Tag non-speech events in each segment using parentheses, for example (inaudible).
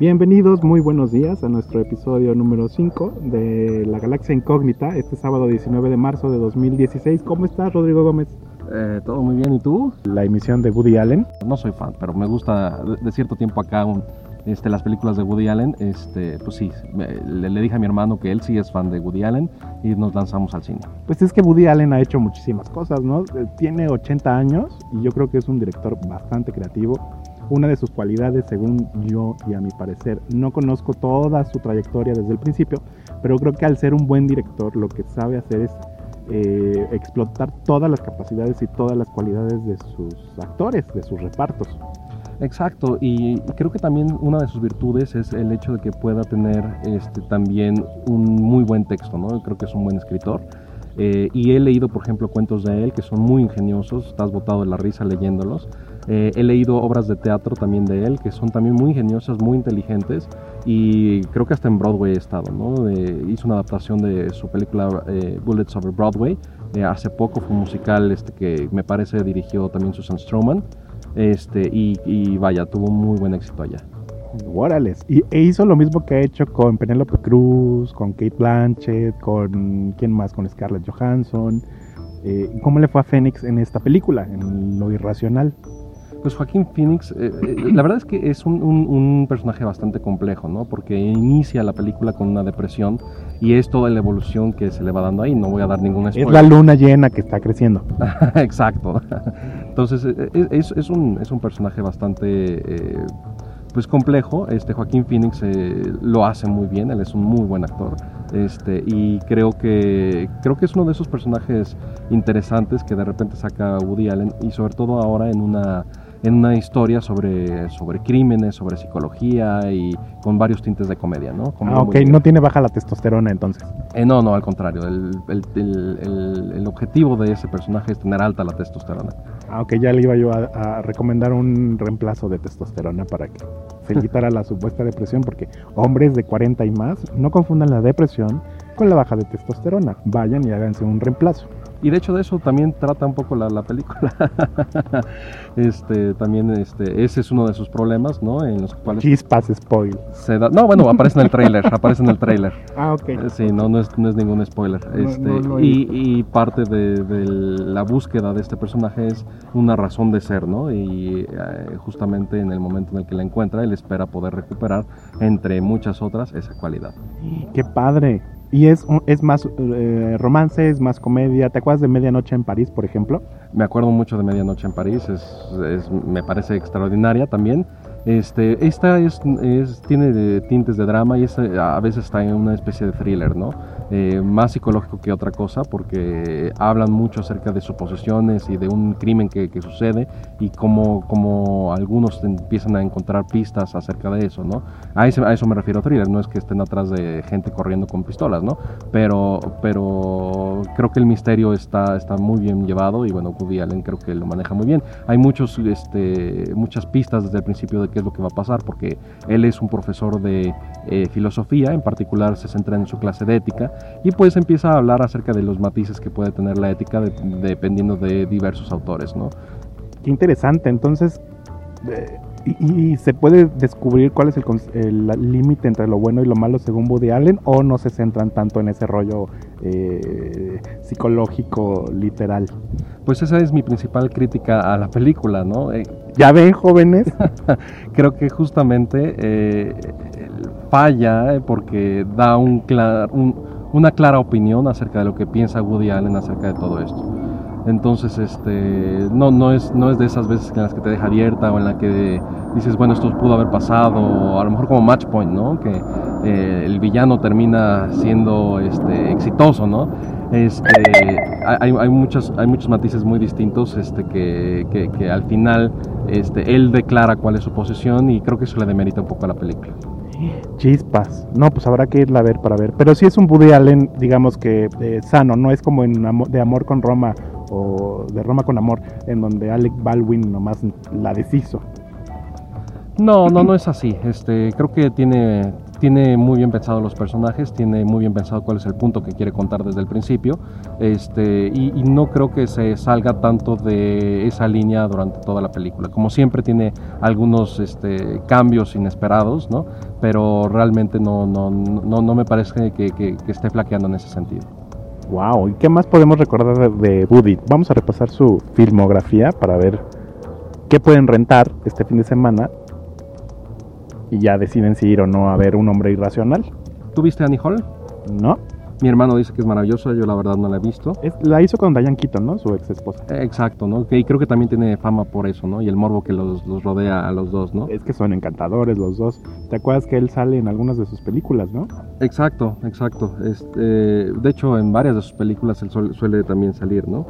Bienvenidos, muy buenos días a nuestro episodio número 5 de La Galaxia Incógnita, este sábado 19 de marzo de 2016. ¿Cómo estás, Rodrigo Gómez? Eh, todo muy bien, ¿y tú? La emisión de Woody Allen. No soy fan, pero me gusta de, cierto tiempo acá un, este, las películas de Woody Allen. Este, pues sí, le, le, dije a mi hermano que él sí es fan de Woody Allen y nos lanzamos al cine. Pues es que Woody Allen ha hecho muchísimas cosas, ¿no? Eh, tiene 80 años y yo creo que es un director bastante creativo una de sus cualidades, según yo y a mi parecer, no conozco toda su trayectoria desde el principio, pero creo que al ser un buen director lo que sabe hacer es eh, explotar todas las capacidades y todas las cualidades de sus actores, de sus repartos. Exacto, y creo que también una de sus virtudes es el hecho de que pueda tener este, también un muy buen texto, ¿no? Creo que es un buen escritor. Eh, y he leído, por ejemplo, cuentos de él que son muy ingeniosos, estás botado de la risa leyéndolos. Eh, he leído obras de teatro también de él que son también muy ingeniosas, muy inteligentes y creo que hasta en Broadway he estado, ¿no? hizo una adaptación de su película eh, Bullets Over Broadway. Eh, hace poco fue un musical este, que me parece dirigió también Susan Stroman este, y, y vaya, tuvo muy buen éxito allá. Órales. Y e hizo lo mismo que ha hecho con Penélope Cruz, con Kate Blanchett, con quién más, con Scarlett Johansson. Eh, ¿Cómo le fue a Fénix en esta película, en lo irracional? Pues Joaquín Phoenix, eh, eh, la verdad es que es un, un, un, personaje bastante complejo, ¿no? Porque inicia la película con una depresión y es toda la evolución que se le va dando ahí. No voy a dar ninguna spoiler. Es la luna llena que está creciendo. (laughs) Exacto. Entonces, es, es, un, es un personaje bastante eh, pues complejo. Este Joaquín Phoenix eh, lo hace muy bien, él es un muy buen actor. Este, y creo que creo que es uno de esos personajes interesantes que de repente saca Woody Allen y sobre todo ahora en una en una historia sobre, sobre crímenes, sobre psicología y con varios tintes de comedia, ¿no? Como ah, ok, no tiene baja la testosterona entonces. Eh, no, no, al contrario, el, el, el, el, objetivo de ese personaje es tener alta la testosterona. Ah, ok, ya le iba yo a, a recomendar un reemplazo de testosterona para que se (laughs) quitara la supuesta depresión, porque hombres de 40 y más no confundan la depresión con la baja de testosterona. Vayan y háganse un reemplazo. Y de hecho de eso también trata un poco la, la película. (laughs) este, también este, ese es uno de sus problemas, ¿no? En los cuales Chispas, spoil. Se da, no, bueno, aparece en el tráiler, (laughs) aparece en el tráiler. Ah, ok. Sí, no, no es, no es ningún spoiler. Este, no, no y, y, parte de, de, la búsqueda de este personaje es una razón de ser, ¿no? Y eh, justamente en el momento en el que la encuentra, él espera poder recuperar, entre muchas otras, esa cualidad. ¡Qué padre! Y es, es más eh, romance, es más comedia. ¿Te acuerdas de Medianoche en París, por ejemplo? Me acuerdo mucho de Medianoche en París, es, es me parece extraordinaria también. Este, esta es, es, tiene tintes de drama y es, a veces está en una especie de thriller, ¿no? Eh, más psicológico que otra cosa porque hablan mucho acerca de suposiciones y de un crimen que, que sucede y cómo, cómo, algunos empiezan a encontrar pistas acerca de eso, ¿no? A eso, a eso me refiero a thriller, no es que estén atrás de gente corriendo con pistolas, ¿no? Pero, pero creo que el misterio está, está muy bien llevado y bueno, Woody Allen creo que lo maneja muy bien. Hay muchos, este, muchas pistas desde el principio de qué es lo que va a pasar, porque él es un profesor de eh, filosofía, en particular se centra en su clase de ética, y pues empieza a hablar acerca de los matices que puede tener la ética de, dependiendo de diversos autores, ¿no? Qué interesante, entonces... Eh, y, y, se puede descubrir cuál es el límite entre lo bueno y lo malo según Woody Allen o no se centran tanto en ese rollo eh, psicológico literal. Pues esa es mi principal crítica a la película, ¿no? Eh, ya ven, jóvenes. (laughs) Creo que justamente eh, falla porque da un, clar, un, una clara opinión acerca de lo que piensa Woody Allen acerca de todo esto. Entonces, este, no, no, es, no es de esas veces en las que te deja abierta o en la que dices, bueno, esto pudo haber pasado, o a lo mejor como Match Point, ¿no? Que eh, el villano termina siendo este, exitoso, ¿no? Este, hay, hay, muchos, hay muchos matices muy distintos este, que, que, que al final este, él declara cuál es su posición y creo que eso le demerita un poco a la película. Chispas. No, pues habrá que irla a ver para ver. Pero sí es un Woody Allen, digamos que eh, sano, no es como en amor, de Amor con Roma o de Roma con Amor, en donde Alec Baldwin nomás la deshizo. No, no, no es así. Este, creo que tiene, tiene muy bien pensado los personajes, tiene muy bien pensado cuál es el punto que quiere contar desde el principio, este, y, no creo que se salga tanto de esa línea durante toda la película. Como siempre tiene algunos este, cambios inesperados, ¿no? pero realmente no, no, no, me parece que, que- esté flaqueando en ese sentido. Wow, ¿y qué más podemos recordar de, de Woody? Vamos a repasar su filmografía para ver qué pueden rentar este fin de semana y ya deciden si ir o no a ver un hombre irracional, ¿Tú viste Annie Hall? ¿no? Mi hermano dice que es maravillosa, yo la verdad no la he visto. Es- la hizo con Diane Keaton, ¿no? Su ex esposa. Exacto, ¿no? Y creo que también tiene fama por eso, ¿no? Y el morbo que los, los rodea a los dos, ¿no? Es que son encantadores los dos. ¿Te acuerdas que él sale en algunas de sus películas, no? Exacto, exacto. Este, de hecho, en varias de sus películas él suele, también salir, ¿no?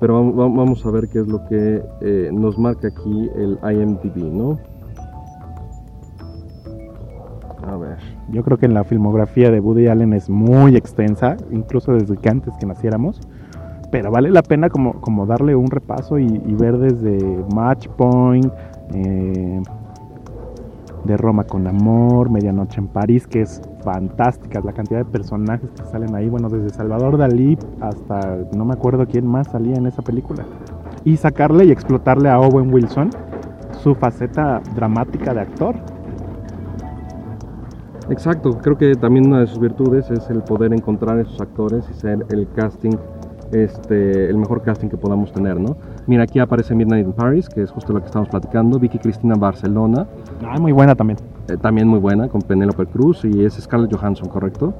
Pero vam- vam- vamos a ver qué es lo que eh, nos marca aquí el IMDb, ¿no? A ver. Yo creo que en la filmografía de Woody Allen es muy extensa, incluso desde que antes que naciéramos. Pero vale la pena como, como darle un repaso y, ver desde Match Point, eh, de Roma con Amor, Medianoche en París, que es fantástica la cantidad de personajes que salen ahí. Bueno, desde Salvador Dalí hasta no me acuerdo quién más salía en esa película. Y sacarle y explotarle a Owen Wilson su faceta dramática de actor. Exacto, creo que también una de sus virtudes es el poder encontrar esos actores y ser el casting, este, el mejor casting que podamos tener, ¿no? Mira, aquí aparece Midnight in Paris, que es justo lo que estamos platicando, Vicky Cristina Barcelona, Ah, muy buena también. eh, también muy buena, con Penélope Cruz, y es Scarlett Johansson, ¿correcto?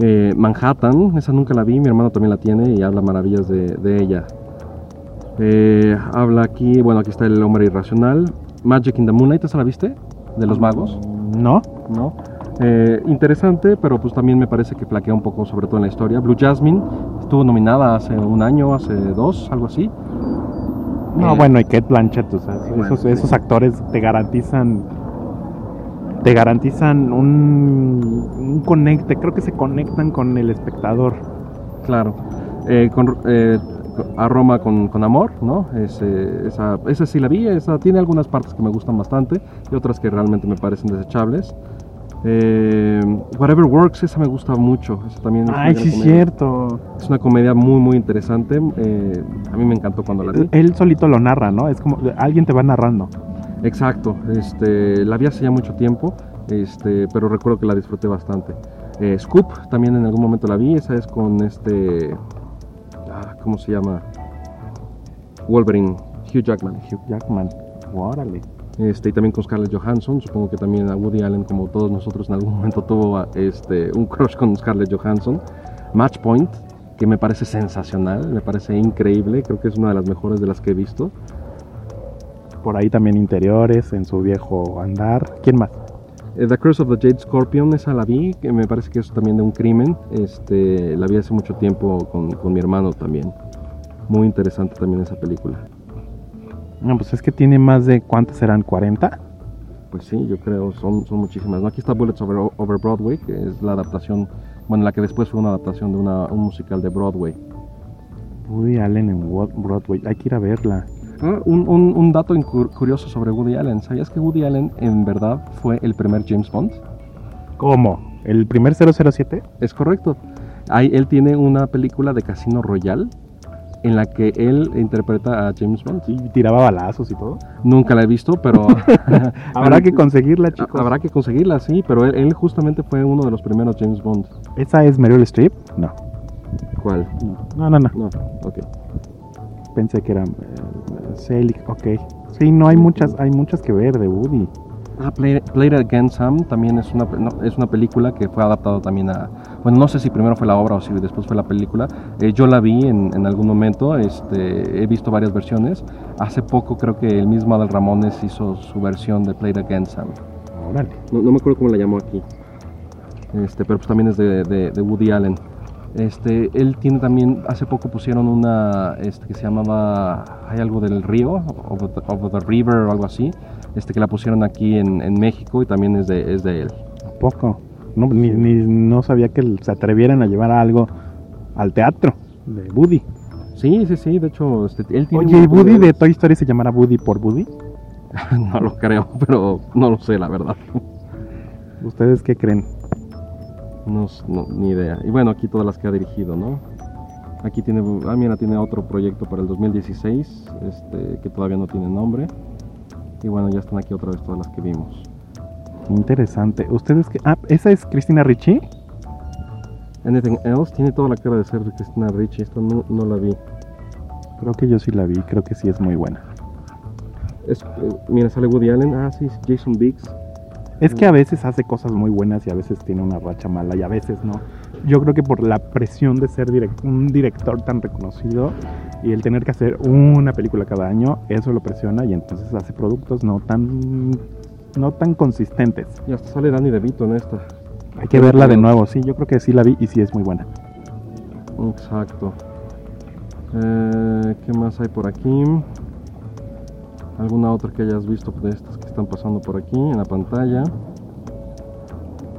Eh, Manhattan, esa nunca la vi, mi hermano también la tiene y habla maravillas de, de ella. Eh, habla aquí, bueno, aquí está el hombre irracional, Magic in the Moonlight, ¿esa la viste? De los magos. ¿No? ¿no? Eh, interesante, pero pues también me parece que flaquea un poco, sobre todo en la historia. Blue Jasmine estuvo nominada hace un año, hace dos, algo así. No, Eh, bueno, y Kate Blanchett, o sea, bueno, esos, sí. esos actores te garantizan te garantizan un, un conecte, creo que se conectan con el espectador. Claro. Eh, con, eh, a Roma con, con amor, ¿no? Ese- esa, esa sí la vi, esa tiene algunas partes que me gustan bastante y otras que realmente me parecen desechables. Eh, Whatever Works, esa me gusta mucho. Esa también es una Ay, gran sí es comedia. cierto. Es una comedia muy, muy interesante. eh, a mí me encantó cuando la vi. Él solito lo narra, ¿no? Es como alguien te va narrando. Exacto, este, la vi hace ya mucho tiempo, este, pero recuerdo que la disfruté bastante. Eh, Scoop, también en algún momento la vi, esa es con este, ah, ¿cómo se llama? Wolverine, Hugh Jackman. Hugh Jackman. Órale. Este, y también con Scarlett Johansson, supongo que también a Woody Allen, como todos nosotros en algún momento tuvo este, un crush con Scarlett Johansson. Match Point, que me parece sensacional, me parece increíble, creo que es una de las mejores de las que he visto. Por ahí también interiores en su viejo andar. ¿Quién más? Eh, The Curse of the Jade Scorpion, esa la vi, que me parece que es también de un crimen. Este, la vi hace mucho tiempo con, con mi hermano también. Muy interesante también esa película. No, pues es que tiene más de cuántas serán 40. Pues sí, yo creo, son, son muchísimas. ¿no? Aquí está Bullets over, Over Broadway, que es la adaptación, bueno, la que después fue una adaptación de una, un musical de Broadway. Woody Allen en Broadway. Hay que ir a verla. Ah, un, un- un dato curioso sobre Woody Allen. ¿Sabías que Woody Allen en verdad fue el primer James Bond? ¿Cómo? ¿El primer 007? Es correcto. Ahí, él tiene una película de Casino Royale en la que él interpreta a James Bond. Y tiraba balazos y todo. Nunca la he visto, pero (laughs) Habrá que conseguirla, chicos. habrá que conseguirla, sí. Pero él, él justamente fue uno de los primeros James Bond. ¿Esa es Meryl Streep? No. ¿Cuál? No, no, no. No, ok. Pensé que era eh, Selig. Ok. Sí, no hay muchas, hay muchas que ver de Woody. Ah, Play, Play It Again Sam también es una, no, es una película que fue adaptada también a... Bueno, no sé si primero fue la obra o si después fue la película. Eh, yo la vi en, en algún momento, este, he visto varias versiones. Hace poco creo que el mismo Adal Ramones hizo su versión de Play It Again Sam. Órale. No, no me acuerdo cómo la llamó aquí. Este, pero pues también es de, de- de Woody Allen. Este, él tiene también, hace poco pusieron una este, que se llamaba, hay algo del río, over the, River o algo así, este, que la pusieron aquí en, en México y también es de, es de él. ¿A poco? No, ni, ni- no sabía que se atrevieran a llevar algo al teatro de Woody. Sí, sí, sí, de hecho, este, él tiene... Oye, ¿y Woody de Toy Story se llamará Woody por Woody? (laughs) no lo creo, pero no lo sé, la verdad. ¿Ustedes qué creen? No, no, ni idea. Y bueno, aquí todas las que ha dirigido, ¿no? Aquí tiene, ah, mira, tiene otro proyecto para el 2016, este, que todavía no tiene nombre. Y bueno, ya están aquí otra vez todas las que vimos. Interesante. ¿Ustedes qué? Ah, ¿esa es Cristina Ricci? Anything Else tiene toda la cara de ser de Christina Ricci. Esta no, no la vi. Creo que yo sí la vi, creo que sí es muy buena. Es, eh, mira, sale Woody Allen. Ah, sí, Jason Biggs. Es que a veces hace cosas muy buenas y a veces tiene una racha mala y a veces no. Yo creo que por la presión de ser direct- un director tan reconocido y el tener que hacer una película cada año, eso lo presiona y entonces hace productos no tan no tan consistentes. Y hasta sale Danny DeVito en esta. Hay que verla de nuevo, sí, yo creo que sí la vi y sí es muy buena. Exacto. Eh, ¿Qué más hay por aquí? ¿Alguna otra que hayas visto de estas que están pasando por aquí en la pantalla?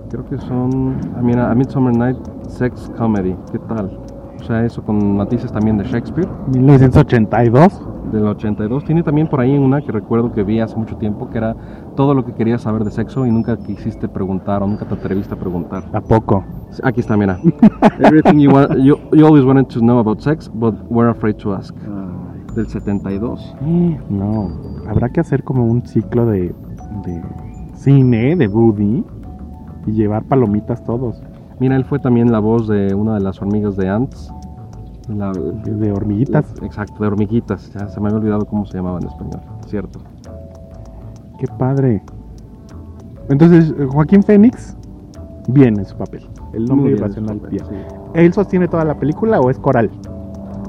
Creo que son. Ah, mira, A Midsummer Night Sex Comedy. ¿Qué tal? O sea, eso con matices también de Shakespeare, 1982. del 82. Tiene también por ahí una que recuerdo que vi hace mucho tiempo, que era todo lo que querías saber de sexo y nunca quisiste preguntar o nunca te atreviste a preguntar. ¿A poco? Aquí está, mira. (laughs) Everything you, want, you, you always wanted to know about sex, but were afraid to ask. Del 72. No, habrá que hacer como un ciclo de, de cine, de Woody y llevar palomitas todos, Mira, él fue también la voz de una de las hormigas de Ants. La- de hormiguitas. exacto, de hormiguitas. Ya se me había olvidado cómo se llamaba en español. Cierto. Qué padre. Entonces, eh, Joaquín Fénix, bien en su papel. El nombre bien, sí. ¿Él sostiene toda la película o es coral?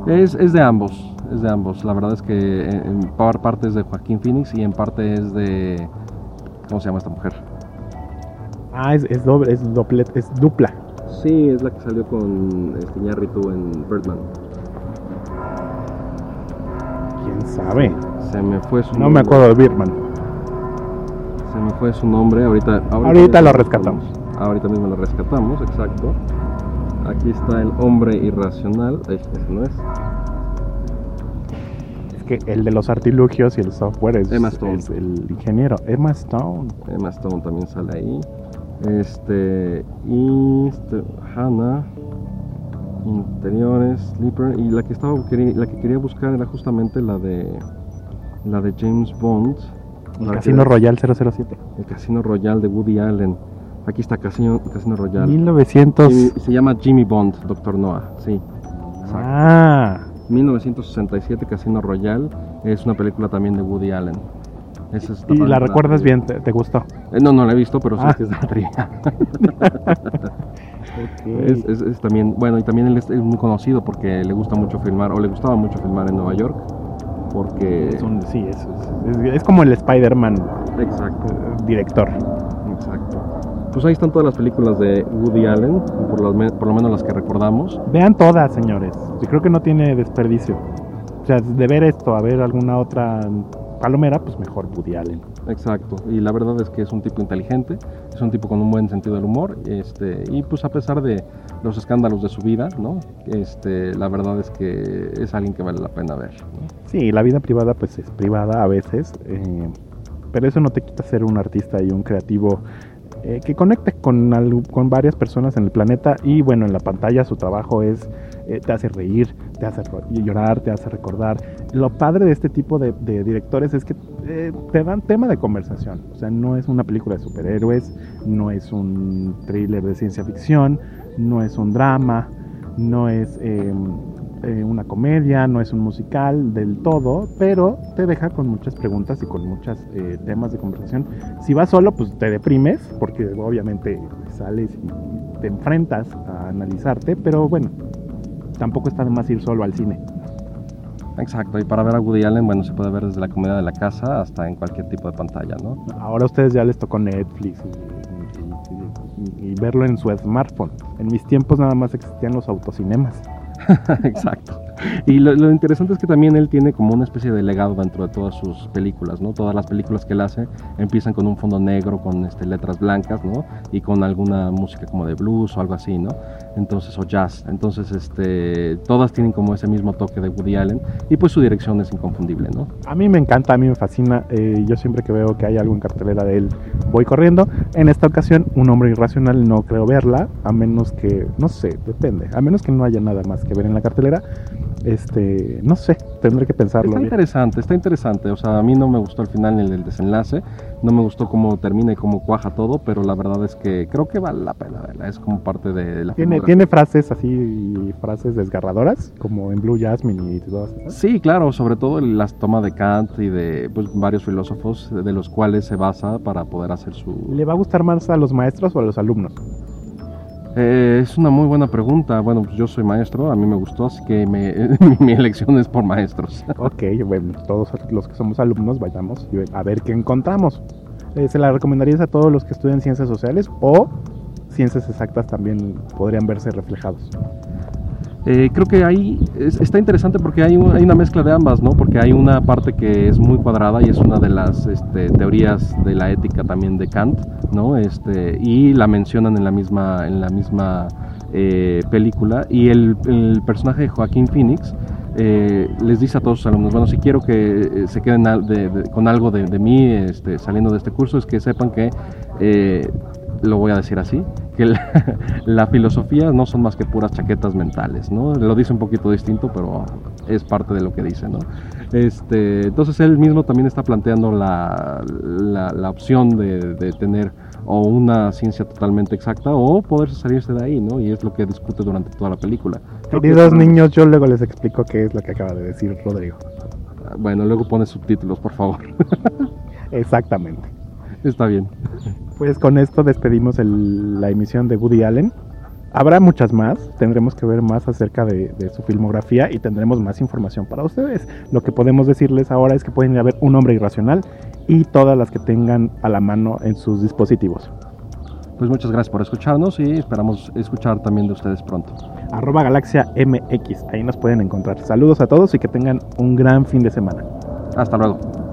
Es, es de ambos. Es de ambos. La verdad es que en, en par- parte es de Joaquín Phoenix y en parte es de. ¿Cómo se llama esta mujer? Ah, es, es doble, es doplet, es dupla. Sí, es la que salió con este Iñárritu en Birdman. ¿Quién sabe? Se me fue su No me acuerdo de Birman. Se me fue su nombre, ahorita... Ahorita lo rescatamos. Ahorita mismo lo rescatamos, exacto. Aquí está el hombre irracional. Ese no es. Que el de los artilugios y el software es, Emma Stone. es el ingeniero. Emma Stone. Emma Stone también sale ahí. Este... Y... Este, Hannah. Interiores, Sleeper. Y la que, estaba, la que quería buscar era justamente la de... La de James Bond. El Casino que- Royal 007. El Casino Royal de Woody Allen. Aquí está Casino, Casino Royal. 1900. Y se llama Jimmy Bond, Doctor Noah, sí. Exacto. Ah, 1967, Casino Royale, es una película también de Woody Allen. Esa es y la recuerdas bien, te, te gustó. Eh, no, no la he visto, pero sí Ah. que es de la (laughs) trivia. es, es- es también, bueno, y también él es, es muy conocido porque le gusta mucho filmar, o le gustaba mucho filmar en Nueva York, porque... Es un- sí, es, es- es- es como el Spider-Man Exacto. director. Pues ahí están todas las películas de Woody Allen, por por lo menos las que recordamos. Vean todas, señores. Yo creo que no tiene desperdicio. O sea, de ver esto a ver alguna otra palomera, pues mejor Woody Allen. Exacto. Y la verdad es que es un tipo inteligente, es un tipo con un buen sentido del humor, este, y pues a pesar de los escándalos de su vida, ¿no? Este, la verdad es que es alguien que vale la pena ver. ¿no? Sí, la vida privada pues es privada a veces, eh, pero eso no te quita ser un artista y un creativo eh, que conecte con, con varias personas en el planeta y bueno, en la pantalla su trabajo es, eh, te hace reír, te hace llorar, te hace recordar. Lo padre de este tipo de, directores es que eh, te dan tema de conversación, o sea, no es una película de superhéroes, no es un thriller de ciencia ficción, no es un drama, no es... eh, eh, una comedia, no es un musical del todo, pero te deja con muchas preguntas y con muchos temas de conversación. Si vas solo, pues te deprimes, porque obviamente sales y te enfrentas a analizarte, pero bueno, tampoco está de más ir solo al cine. Exacto. Y para ver a Woody Allen, bueno, se puede ver desde la comida de la casa hasta en cualquier tipo de pantalla, ¿no? Ahora a ustedes ya les tocó Netflix y, y- y- y verlo en su smartphone. En mis tiempos nada más existían los autocinemas. (laughs) Exacto. Y lo, interesante es que también él tiene como una especie de legado dentro de todas sus películas, ¿no? Todas las películas que él hace empiezan con un fondo negro, con este, letras blancas, ¿no? Y con alguna música como de blues o algo así, ¿no? Entonces, o jazz. Entonces, este, todas tienen como ese mismo toque de Woody Allen y pues su dirección es inconfundible, ¿no? A mí me encanta, a mí me fascina. eh, yo siempre que veo que hay algo en cartelera de él voy corriendo. En esta ocasión, un hombre irracional no creo verla, a menos que, no sé, depende, a menos que no haya nada más que ver en la cartelera. Este, no sé, tendré que pensarlo. Está interesante, está interesante. O sea, a mí no me gustó al final el, el, desenlace, no me gustó cómo termina y cómo cuaja todo, pero la verdad es que creo que vale la pena verla. Es como parte de la. Tiene, tiene frases así, frases desgarradoras, como en Blue Jasmine y todas esas. Sí, claro, sobre todo las tomas de Kant y de pues, varios filósofos de los cuales se basa para poder hacer su. ¿Le va a gustar más a los maestros o a los alumnos? Eh, es una muy buena pregunta. Bueno, pues yo soy maestro, a mí me gustó, así que me, (laughs) mi elección es por maestros. (laughs) ok, bueno, todos los que somos alumnos vayamos a ver qué encontramos. Eh, ¿Se la recomendarías a todos los que estudian ciencias sociales o ciencias exactas también podrían verse reflejados? Eh, creo que ahí está interesante porque hay, hay, una mezcla de ambas, ¿no? Porque hay una parte que es muy cuadrada y es una de las este, teorías de la ética también de Kant, ¿no? Este, y la mencionan en la misma, en la misma eh, película. Y el, personaje de Joaquín Phoenix eh, les dice a todos sus alumnos, bueno, si quiero que eh, se queden de, de, con algo de, de mí este, saliendo de este curso, es que sepan que lo voy a decir así, que la, (laughs) la, filosofía no son más que puras chaquetas mentales, ¿no? Lo dice un poquito distinto, pero es parte de lo que dice, ¿no? Este, entonces él mismo también está planteando la, la, la opción de, de, tener o una ciencia totalmente exacta o poder salirse de ahí, ¿no? Y es lo que discute durante toda la película. Queridos niños, yo luego les explico qué es lo que acaba de decir Rodrigo. Bueno, luego pones subtítulos, por favor. (laughs) Exactamente. Está bien. Pues con esto despedimos el, la emisión de Woody Allen. Habrá muchas más, tendremos que ver más acerca de, de, su filmografía y tendremos más información para ustedes. Lo que podemos decirles ahora es que pueden haber un hombre irracional y todas las que tengan a la mano en sus dispositivos. Pues muchas gracias por escucharnos y esperamos escuchar también de ustedes pronto. Arroba Galaxia MX, ahí nos pueden encontrar. Saludos a todos y que tengan un gran fin de semana. Hasta luego.